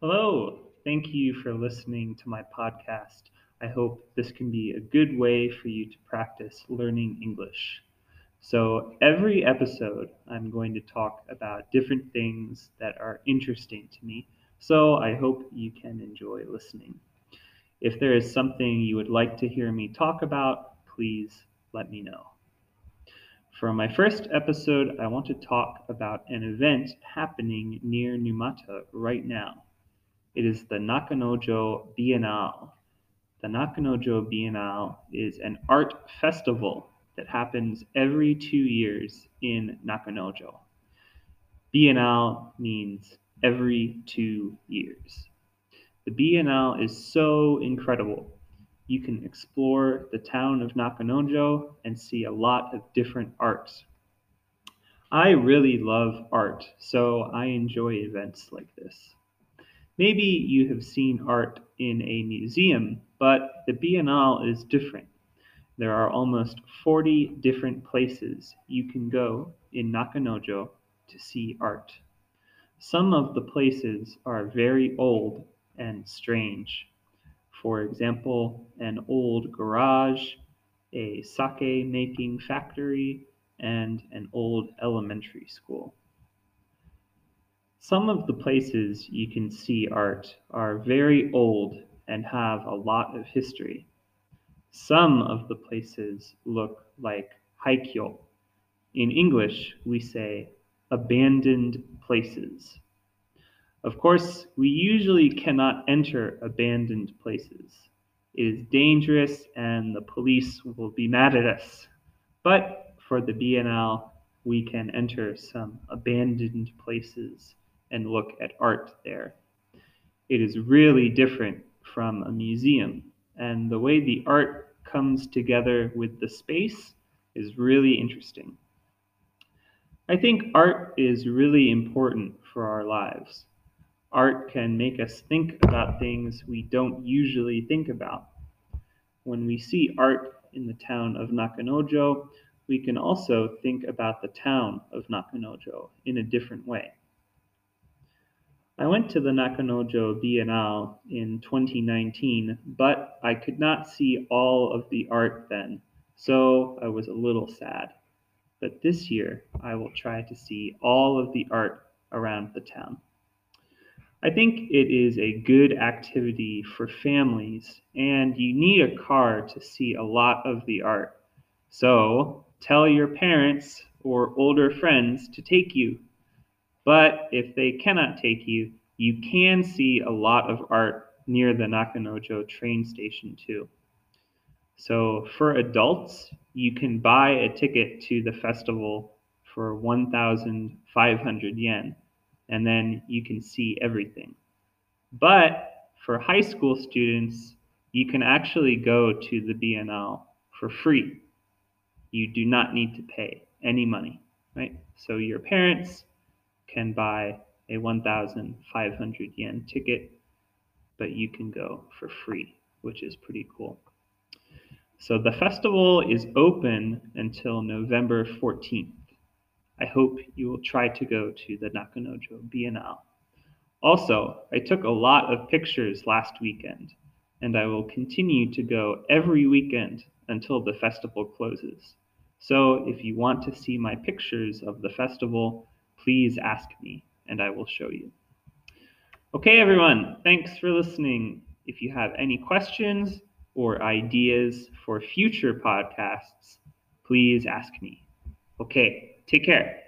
Hello, thank you for listening to my podcast. I hope this can be a good way for you to practice learning English. So, every episode, I'm going to talk about different things that are interesting to me. So, I hope you can enjoy listening. If there is something you would like to hear me talk about, please let me know. For my first episode, I want to talk about an event happening near Numata right now. It is the Nakanojo Biennale. The Nakanojo Biennale is an art festival that happens every two years in Nakanojo. Biennale means every two years. The Biennale is so incredible. You can explore the town of Nakanojo and see a lot of different arts. I really love art, so I enjoy events like this. Maybe you have seen art in a museum, but the Biennale is different. There are almost 40 different places you can go in Nakanojo to see art. Some of the places are very old and strange. For example, an old garage, a sake making factory, and an old elementary school. Some of the places you can see art are very old and have a lot of history. Some of the places look like haikyo. In English, we say abandoned places. Of course, we usually cannot enter abandoned places. It is dangerous and the police will be mad at us. But for the Biennale, we can enter some abandoned places and look at art there. It is really different from a museum, and the way the art comes together with the space is really interesting. I think art is really important for our lives. Art can make us think about things we don't usually think about. When we see art in the town of Nakanojo, we can also think about the town of Nakanojo in a different way. I went to the Nakanojo Biennale in 2019, but I could not see all of the art then, so I was a little sad. But this year, I will try to see all of the art around the town. I think it is a good activity for families, and you need a car to see a lot of the art. So tell your parents or older friends to take you. But if they cannot take you, you can see a lot of art near the Nakanojo train station too. So for adults, you can buy a ticket to the festival for 1,500 yen, and then you can see everything. But for high school students, you can actually go to the Biennale for free. You do not need to pay any money, right? So your parents can buy a 1,500 yen ticket, but you can go for free, which is pretty cool. So the festival is open until November 14th. I hope you will try to go to the Nakanojo Biennale. Also, I took a lot of pictures last weekend, and I will continue to go every weekend until the festival closes. So if you want to see my pictures of the festival, please ask me and I will show you. Okay, everyone, thanks for listening. If you have any questions or ideas for future podcasts, please ask me. Okay, take care.